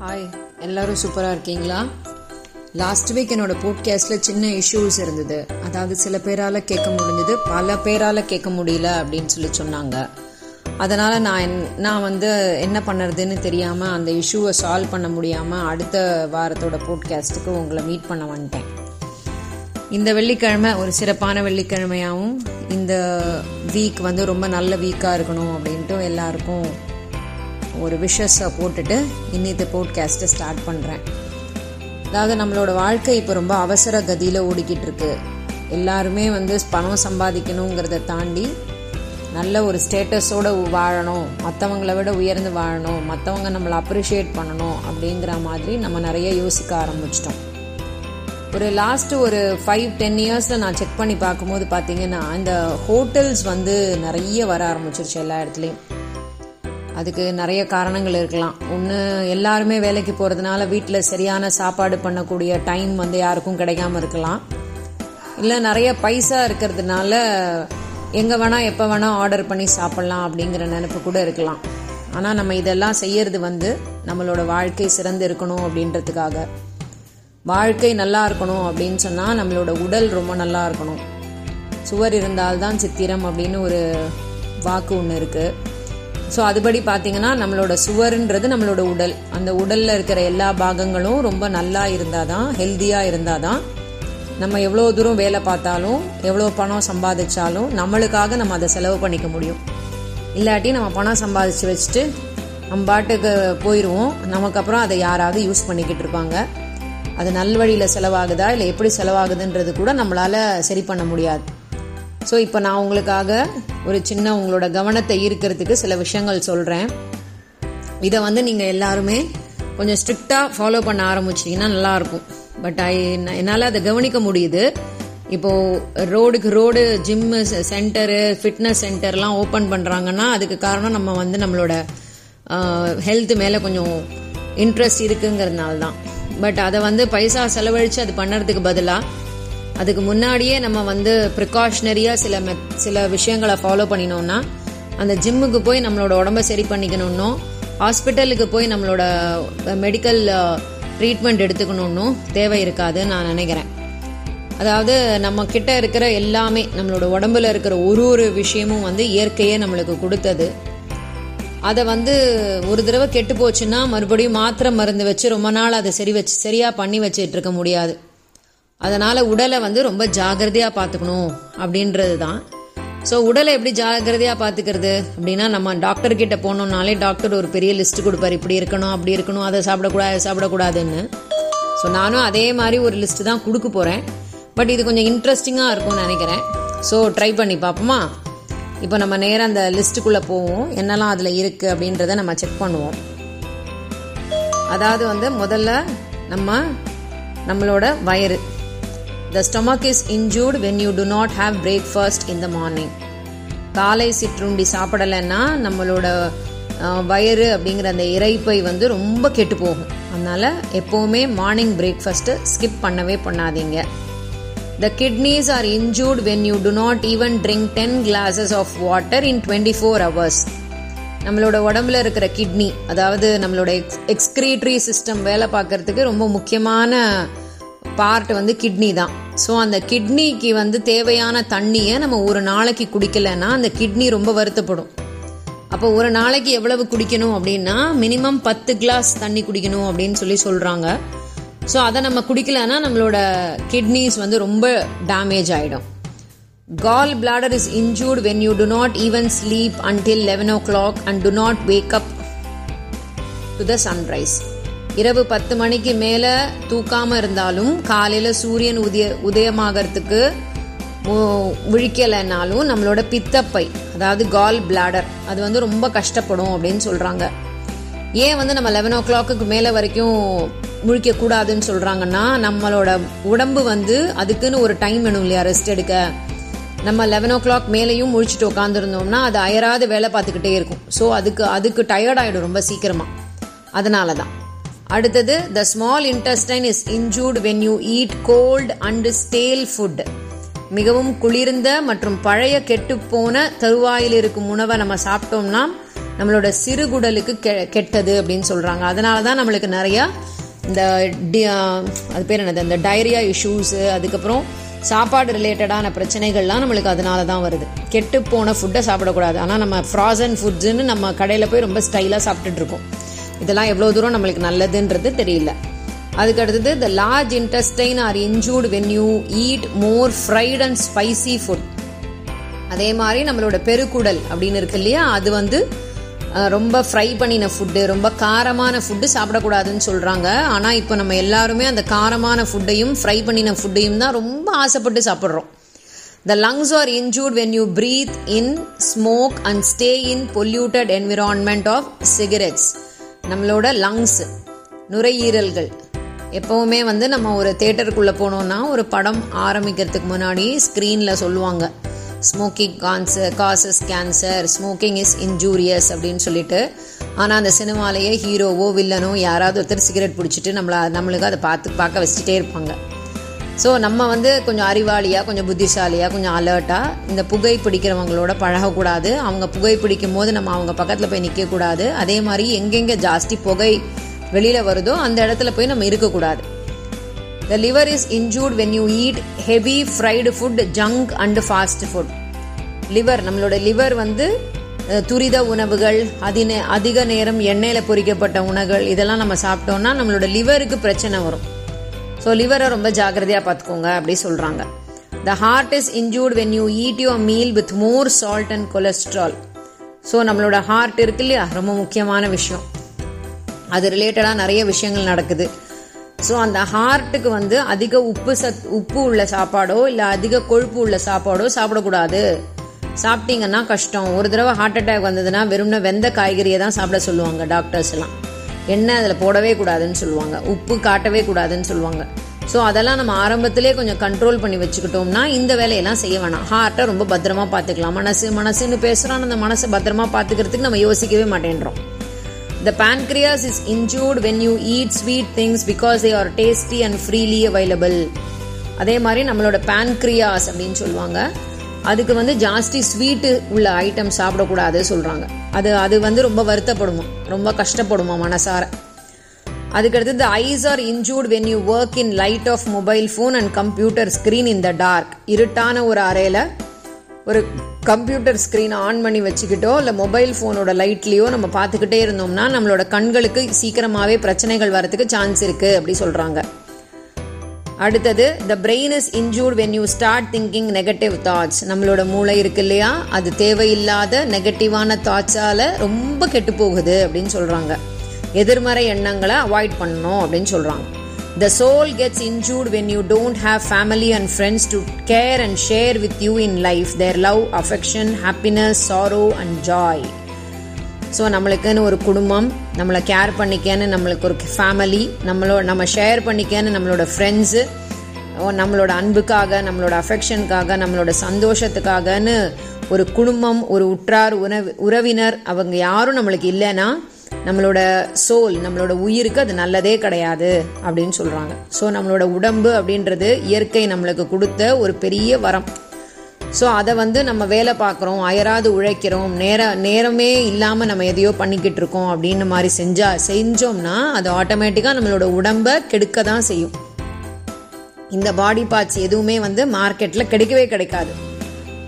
Hi எல்லாரும் சூப்பராக இருக்கீங்களா? லாஸ்ட் வீக் என்னோட போட்காஸ்டில் சின்ன இஷ்யூஸ் இருந்தது. அதாவது சில பேரால் கேட்க முடிஞ்சது பல பேரால் கேட்க முடியல அப்படின்னு சொல்லி சொன்னாங்க. அதனால் நான் என்- நான் வந்து என்ன பண்ணுறதுன்னு தெரியாமல் அந்த இஷ்யூவை சால்வ் பண்ண முடியாமல் அடுத்த வாரத்தோட போட்காஸ்ட்டுக்கு உங்களை மீட் பண்ண வந்துட்டேன். இந்த வெள்ளிக்கிழமை ஒரு சிறப்பான வெள்ளிக்கிழமையாகவும் இந்த வீக் வந்து ரொம்ப நல்ல வீக்காக இருக்கணும் அப்படின்ட்டு எல்லாருக்கும் ஒரு விஷஸை போட்டுட்டு இன்னித்த போட்காஸ்ட்டை ஸ்டார்ட் பண்ணுறேன் அதாவது நம்மளோட வாழ்க்கை இப்போ ரொம்ப அவசர கதியில் ஓடிக்கிட்டு இருக்கு எல்லாருமே வந்து பணம் சம்பாதிக்கணுங்கிறத தாண்டி நல்ல ஒரு ஸ்டேட்டஸோட வாழணும். மற்றவங்கள விட உயர்ந்து வாழணும். மற்றவங்க நம்மளை அப்ரிஷியேட் பண்ணணும் அப்படிங்கிற மாதிரி நம்ம நிறைய யோசிக்க ஆரம்பிச்சிட்டோம். ஒரு லாஸ்ட் ஒரு ஃபைவ் டென் இயர்ஸில் நான் செக் பண்ணி பார்க்கும்போது பார்த்தீங்கன்னா இந்த ஹோட்டல்ஸ் வந்து நிறைய வர ஆரம்பிச்சிருச்சு எல்லா இடத்துலையும். அதுக்கு நிறைய காரணங்கள் இருக்கலாம். ஒன்று எல்லாருமே வேலைக்கு போகிறதுனால வீட்டில் சரியான சாப்பாடு பண்ணக்கூடிய டைம் வந்து யாருக்கும் கிடைக்காம இருக்கலாம். இல்லை நிறைய பைசா இருக்கிறதுனால எங்கே வேணால் எப்போ வேணால் ஆர்டர் பண்ணி சாப்பிட்லாம் அப்படிங்கிற நினைப்பு கூட இருக்கலாம். ஆனால் நம்ம இதெல்லாம் செய்யறது வந்து நம்மளோட வாழ்க்கை சிறந்து இருக்கணும் அப்படின்றதுக்காக. வாழ்க்கை நல்லா இருக்கணும் அப்படின்னு சொன்னால் நம்மளோட உடல் ரொம்ப நல்லா இருக்கணும். சுவர் இருந்தால்தான் சித்திரம் அப்படின்னு ஒரு வாக்கு ஒன்று இருக்குது ஸோ அதுபடி பார்த்தீங்கன்னா நம்மளோட சுவருன்றது நம்மளோட உடல். அந்த உடலில் இருக்கிற எல்லா பாகங்களும் ரொம்ப நல்லா இருந்தால் தான் ஹெல்த்தியாக இருந்தால் தான் நம்ம எவ்வளோ தூரம் வேலை பார்த்தாலும் எவ்வளோ பணம் சம்பாதிச்சாலும் நம்மளுக்காக நம்ம அதை செலவு பண்ணிக்க முடியும். இல்லாட்டி நம்ம பணம் சம்பாதிச்சு வச்சுட்டு நம்ம பாட்டுக்கு போயிடுவோம் நமக்கு அப்புறம் அதை யாராவது யூஸ் பண்ணிக்கிட்டு இருப்பாங்க. அது நல் வழியில் செலவாகுதா இல்லை எப்படி செலவாகுதுன்றது கூட நம்மளால் சரி பண்ண முடியாது. ஸோ இப்போ நான் உங்களுக்காக ஒரு சின்ன உங்களோட கவனத்தை ஈர்க்கிறதுக்கு சில விஷயங்கள் சொல்கிறேன் இதை வந்து நீங்கள் எல்லாருமே கொஞ்சம் ஸ்ட்ரிக்டாக ஃபாலோ பண்ண ஆரம்பிச்சிட்டிங்கன்னா நல்லாயிருக்கும். பட் ஐ என்னால் அதை கவனிக்க முடியுது. இப்போது ரோடுக்கு ரோடு ஜிம்மு சென்டரு ஃபிட்னஸ் சென்டர்லாம் ஓப்பன் பண்ணுறாங்கன்னா அதுக்கு காரணம் நம்ம வந்து நம்மளோட ஹெல்த் மேலே கொஞ்சம் இன்ட்ரெஸ்ட் இருக்குங்கிறதுனால தான். பட் அதை வந்து பைசா செலவழித்து அது பண்ணுறதுக்கு பதிலாக அதுக்கு முன்னாடியே நம்ம வந்து ப்ரிகாஷனரியாக சில மெத் சில விஷயங்களை ஃபாலோ பண்ணினோம்னா அந்த ஜிம்முக்கு போய் நம்மளோட உடம்ப சரி பண்ணிக்கணும்னும் ஹாஸ்பிட்டலுக்கு போய் நம்மளோட மெடிக்கல் ட்ரீட்மெண்ட் எடுத்துக்கணும்னும் தேவை இருக்காதுன்னு நான் நினைக்கிறேன். அதாவது நம்ம கிட்ட இருக்கிற எல்லாமே நம்மளோட உடம்புல இருக்கிற ஒரு ஒரு விஷயமும் வந்து இயற்கையே நம்மளுக்கு கொடுத்தது. அதை வந்து ஒரு தடவை கெட்டு போச்சுன்னா மறுபடியும் மாத்திரை மருந்து வச்சு ரொம்ப நாள் அதை சரி வச்சு சரியாக பண்ணி வச்சுட்டு இருக்க முடியாது. அதனால் உடலை வந்து ரொம்ப ஜாகிரதையாக பார்த்துக்கணும் அப்படின்றது தான் ஸோ உடலை எப்படி ஜாகிரதையாக பார்த்துக்கிறது? அப்படின்னா நம்ம டாக்டர் கிட்ட போனோம்னாலே டாக்டர் ஒரு பெரிய லிஸ்ட் கொடுப்பார். இப்படி இருக்கணும் அப்படி இருக்கணும் அதை சாப்பிடக்கூடாது சாப்பிடக்கூடாதுன்னு. ஸோ நானும் அதே மாதிரி ஒரு லிஸ்ட் தான் கொடுக்க போகிறேன் பட் இது கொஞ்சம் இன்ட்ரெஸ்டிங்காக இருக்கும்னு நினைக்கிறேன். ஸோ ட்ரை பண்ணி பார்ப்போமா? இப்போ நம்ம நேராக அந்த லிஸ்ட்டுக்குள்ளே போவோம். என்னெல்லாம் அதில் இருக்குது அப்படின்றத நம்ம செக் பண்ணுவோம். அதாவது வந்து முதல்ல நம்ம நம்மளோட வயிறு. The stomach is injured when you do not have breakfast in the morning காலை சிற்றுண்டி சாப்பிடலைன்னா நம்மளோட வயறு வயிறு அப்படிங்கிற அந்த இறைப்பை வந்து ரொம்ப கெட்டு போகும். அதனால எப்போவுமே மார்னிங் பிரேக்ஃபாஸ்ட்டு ஸ்கிப் பண்ணவே பண்ணாதீங்க. The kidneys are injured when you do not even drink ten glasses of water in twenty four hours நம்மளோட உடம்புல இருக்கிற கிட்னி அதாவது நம்மளோட எக்ஸ் சிஸ்டம் வேலை பார்க்கறதுக்கு ரொம்ப முக்கியமான பார்ட் வந்து கிட்னி தான். ஸோ அந்த கிட்னிக்கு வந்து தேவையான தண்ணியை நம்ம ஒரு நாளைக்கு குடிக்கலைன்னா அந்த கிட்னி ரொம்ப வருத்தப்படும். அப்போ ஒரு நாளைக்கு எவ்வளவு குடிக்கணும் அப்படின்னா மினிமம் பத்து கிளாஸ் தண்ணி குடிக்கணும் அப்படின்னு சொல்லி சொல்கிறாங்க ஸோ அதை நம்ம குடிக்கலன்னா நம்மளோட கிட்னிஸ் வந்து ரொம்ப டேமேஜ் ஆகிடும் gall bladder is injured when you do not even sleep until 11 clock and do not wake up to the sunrise இரவு பத்து மணிக்கு மேல தூக்காம இருந்தாலும் காலையில சூரியன் உதய உதயமாகறதுக்கு விழிக்கலைனாலும் நம்மளோட பித்தப்பை அதாவது கால் பிளாடர் அது வந்து ரொம்ப கஷ்டப்படும் அப்படின்னு சொல்றாங்க. ஏன் வந்து நம்ம லெவன் ஓ கிளாக்கு மேலே வரைக்கும் முழிக்க கூடாதுன்னு சொல்றாங்கன்னா நம்மளோட உடம்பு வந்து அதுக்குன்னு ஒரு டைம் வேணும் இல்லையா ரெஸ்ட் எடுக்க. நம்ம லெவன் ஓ கிளாக் மேலேயும் முழிச்சிட்டு உட்காந்துருந்தோம்னா அது அயராது வேலை பார்த்துக்கிட்டே இருக்கும். ஸோ அதுக்கு அதுக்கு டயர்ட் ஆகிடும் ரொம்ப சீக்கிரமா. அதனால தான் அடுத்தது the small intestine is injured when you eat cold and stale food மிகவும் குளிர்ந்த மற்றும் பழைய கெட்டுப்போன தருவாயில் இருக்கும் உணவை நம்ம சாப்பிட்டோம்னா நம்மளோட சிறுகுடலுக்கு கெ கெட்டது அப்படின்னு சொல்கிறாங்க அதனால தான் நம்மளுக்கு நிறையா இந்த அது பேர் என்னது? இந்த டைரியா இஷ்யூஸு அதுக்கப்புறம் சாப்பாடு ரிலேட்டடான பிரச்சனைகள்லாம் நம்மளுக்கு அதனால தான் வருது. கெட்டு போன ஃபுட்டை சாப்பிடக்கூடாது. ஆனால் நம்ம ஃப்ராசன் ஃபுட்ஸுன்னு நம்ம கடையில் போய் ரொம்ப ஸ்டைலாக சாப்பிட்டுட்டு இருக்கோம். இதெல்லாம் எவ்வளோ தூரம் நம்மளுக்கு நல்லதுன்றது தெரியல. அதுக்கு அடுத்தது the large intestine are injured when you eat more fried and spicy food அதே மாதிரி நம்மளோட பெருக்குடல் அப்படின்னு இருக்கு இல்லையா? அது வந்து ரொம்ப ஃப்ரை பண்ணின ஃபுட்டு ரொம்ப காரமான ஃபுட்டு சாப்பிடக்கூடாதுன்னு சொல்கிறாங்க ஆனால் இப்போ நம்ம எல்லாருமே அந்த காரமான ஃபுட்டையும் ஃப்ரை பண்ணின ஃபுட்டையும் தான் ரொம்ப ஆசைப்பட்டு சாப்பிட்றோம். The lungs are injured when you breathe in smoke and stay in polluted environment of cigarettes நம்மளோட லங்ஸ் நுரையீரல்கள். எப்போவுமே வந்து நம்ம ஒரு தேட்டருக்குள்ளே போனோம்னா ஒரு படம் ஆரம்பிக்கிறதுக்கு முன்னாடி ஸ்க்ரீனில் சொல்லுவாங்க. Smoking cancer causes cancer smoking is injurious அப்படின்னு சொல்லிட்டு. ஆனால் அந்த சினிமாலேயே ஹீரோவோ வில்லனோ யாராவது ஒருத்தர் சிகரெட் பிடிச்சிட்டு நம்மளை நம்மளுக்கு அதை பார்த்து பார்க்க வச்சுட்டே இருப்பாங்க. ஸோ நம்ம வந்து கொஞ்சம் அறிவாளியாக கொஞ்சம் புத்திசாலியாக கொஞ்சம் அலர்ட்டாக இந்த புகை பிடிக்கிறவங்களோட பழகக்கூடாது. அவங்க புகை பிடிக்கும் போது நம்ம அவங்க பக்கத்தில் போய் நிற்கக்கூடாது அதே மாதிரி எங்கெங்கே ஜாஸ்தி புகை வெளியில் வருதோ அந்த இடத்துல போய் நம்ம இருக்கக்கூடாது. The liver is injured when you eat heavy fried food junk and fast food liver நம்மளோட லிவர் வந்து துரித உணவுகள் அதின அதிக நேரம் எண்ணெயில் பொரிக்கப்பட்ட உணவுகள் இதெல்லாம் நம்ம சாப்பிட்டோம்னா நம்மளோட லிவருக்கு பிரச்சனை வரும். ஸோ லிவரை ரொம்ப ஜாக்கிரதையாக பார்த்துக்கோங்க அப்படி சொல்கிறாங்க the heart is injured when you eat your meal with more salt and cholesterol so நம்மளோட ஹார்ட் இருக்கு இல்லையா? ரொம்ப முக்கியமான விஷயம். அது ரிலேட்டடாக நிறைய விஷயங்கள் நடக்குது. ஸோ அந்த ஹார்ட்டுக்கு வந்து அதிக உப்பு சத் உப்பு உள்ள சாப்பாடோ இல்லை அதிக கொழுப்பு உள்ள சாப்பாடோ சாப்பிடக்கூடாது. சாப்பிட்டீங்கன்னா கஷ்டம். ஒரு தடவை ஹார்ட் அட்டாக் வந்ததுன்னா வெறும்னா வெந்த காய்கறியை தான் சாப்பிட சொல்லுவாங்க டாக்டர்ஸ் எல்லாம். எண்ணெய் அதில் போடவே கூடாதுன்னு சொல்லுவாங்க. உப்பு காட்டவே கூடாதுன்னு சொல்லுவாங்க. ஸோ அதெல்லாம் நம்ம ஆரம்பத்திலே கொஞ்சம் கண்ட்ரோல் பண்ணி வச்சுக்கிட்டோம்னா இந்த வேலையெல்லாம் செய்ய வேணாம். ஹார்ட்டை ரொம்ப பத்திரமா பார்த்துக்கலாம். மனசு மனசுன்னு பேசுகிறோம் அந்த மனசை பத்திரமா பார்த்துக்கிறதுக்கு நம்ம யோசிக்கவே மாட்டேன்றோம். The pancreas is injured when you eat sweet things because they are tasty and freely available அதே மாதிரி நம்மளோட pancreas அப்படின்னு சொல்லுவாங்க. அதுக்கு வந்து ஜாஸ்தி ஸ்வீட்டு உள்ள ஐட்டம் சாப்பிடக்கூடாது சொல்கிறாங்க அது அது வந்து ரொம்ப வருத்தப்படுமா? ரொம்ப கஷ்டப்படுமா மனசார? அதுக்கடுத்து the eyes are injured when you work in light of mobile phone and computer screen in the dark இருட்டான ஒரு அறையில் ஒரு கம்ப்யூட்டர் ஸ்க்ரீனை ஆன் பண்ணி வச்சுக்கிட்டோ இல்லை மொபைல் ஃபோனோட லைட்லேயோ நம்ம பார்த்துக்கிட்டே இருந்தோம்னா நம்மளோட கண்களுக்கு சீக்கிரமாகவே பிரச்சனைகள் வரதுக்கு சான்ஸ் இருக்குது அப்படி சொல்கிறாங்க அடுத்தது the brain is injured when you start thinking negative thoughts நம்மளோட மூளை இருக்கு இல்லையா? அது தேவையில்லாத நெகட்டிவான தாட்ஸால் ரொம்ப கெட்டு போகுது அப்படின்னு சொல்கிறாங்க எதிர்மறை எண்ணங்களை அவாய்ட் பண்ணணும் அப்படின்னு சொல்கிறாங்க the soul gets injured when you don't have family and friends to care and share with you in life their love affection happiness sorrow and joy so நம்மளுக்குன்னு ஒரு குடும்பம் நம்மளை கேர் பண்ணிக்கன்னு நம்மளுக்கு ஒரு ஃபேமிலி நம்மளோட நம்ம ஷேர் பண்ணிக்கன்னு நம்மளோட ஃப்ரெண்ட்ஸு நம்மளோட அன்புக்காக நம்மளோட அஃபெக்ஷனுக்காக நம்மளோட சந்தோஷத்துக்காகன்னு ஒரு குடும்பம் ஒரு உற்றார் உறவு உறவினர் அவங்க யாரும் நம்மளுக்கு இல்லைன்னா நம்மளோட சோல் நம்மளோட உயிருக்கு அது நல்லதே கிடையாது அப்படின்னு சொல்கிறாங்க ஸோ நம்மளோட உடம்பு அப்படின்றது இயற்கை நம்மளுக்கு கொடுத்த ஒரு பெரிய வரம். ஸோ அதை வந்து நம்ம வேலை பார்க்குறோம் அயராது உழைக்கிறோம் நேர நேரமே இல்லாமல் நம்ம எதையோ பண்ணிக்கிட்டு இருக்கோம் அப்படின்னு மாதிரி செஞ்சா செஞ்சோம்னா அது ஆட்டோமேட்டிக்காக நம்மளோட உடம்பை கெடுக்க தான் செய்யும். இந்த பாடி பார்ட்ஸ் எதுவுமே வந்து மார்க்கெட்டில் கிடைக்கவே கிடைக்காது.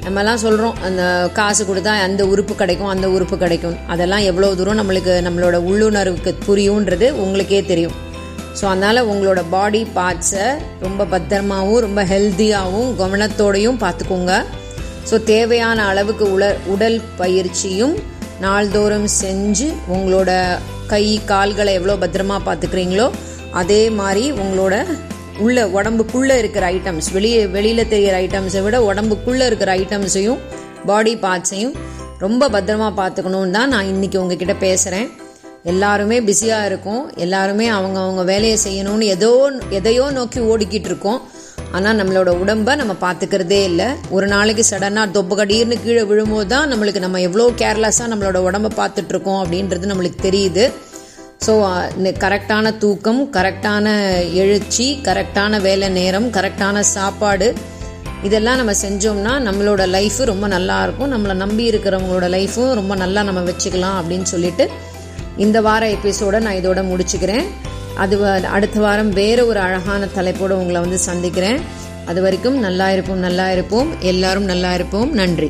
நம்மலாம் சொல்கிறோம் அந்த காசு கொடுத்தா அந்த உறுப்பு கிடைக்கும் அந்த உறுப்பு கிடைக்கும். அதெல்லாம் எவ்வளோ தூரம் நம்மளுக்கு நம்மளோட உள்ளுணர்வுக்கு புரியுன்றது உங்களுக்கே தெரியும். ஸோ அதனால் உங்களோட பாடி பார்ட்ஸை ரொம்ப பத்திரமாகவும் ரொம்ப ஹெல்த்தியாகவும் கவனத்தோடையும் பார்த்துக்கோங்க. ஸோ தேவையான அளவுக்கு உல உடல் பயிற்சியும் நாள்தோறும் செஞ்சு உங்களோட கை கால்களை எவ்வளோ பத்திரமா பார்த்துக்கிறீங்களோ அதே மாதிரி உங்களோட உள்ள உடம்புக்குள்ளே இருக்கிற ஐட்டம்ஸ் வெளியே வெளியில் தெரிகிற ஐட்டம்ஸை விட உடம்புக்குள்ளே இருக்கிற ஐட்டம்ஸையும் பாடி பார்ட்ஸையும் ரொம்ப பத்திரமா பார்த்துக்கணுன்னு தான் நான் இன்றைக்கி உங்ககிட்ட பேசுகிறேன் எல்லாருமே பிஸியாக இருக்கும். எல்லாருமே அவங்க அவங்க வேலையை செய்யணும்னு ஏதோ எதையோ நோக்கி ஓடிக்கிட்டு இருக்கோம். ஆனால் நம்மளோட உடம்பை நம்ம பார்த்துக்கிறதே இல்லை. ஒரு நாளைக்கு சடனாக தொப்பு கடிர்னு கீழே விழும்போது தான் நம்மளுக்கு நம்ம எவ்வளோ கேர்லெஸ்ஸாக நம்மளோட உடம்பை பார்த்துட்ருக்கோம் அப்படின்றது நம்மளுக்கு தெரியுது. ஸோ கரெக்டான தூக்கம் கரெக்டான எழுச்சி கரெக்டான வேலை நேரம் கரெக்டான சாப்பாடு இதெல்லாம் நம்ம செஞ்சோம்னா நம்மளோட லைஃப் ரொம்ப நல்லா இருக்கும். நம்மளை நம்பி இருக்கிறவங்களோட லைஃப்பும் ரொம்ப நல்லா நம்ம வச்சுக்கலாம் அப்படின்னு சொல்லிட்டு இந்த வார எபிசோட நான் இதோட முடிச்சுக்கிறேன். அது வ- அடுத்த வாரம் வேற ஒரு அழகான தலைப்போடு உங்களை வந்து சந்திக்கிறேன். அது வரைக்கும் நல்லா இருப்போம் நல்லா இருப்போம். எல்லாரும் நல்லா இருப்போம். நன்றி.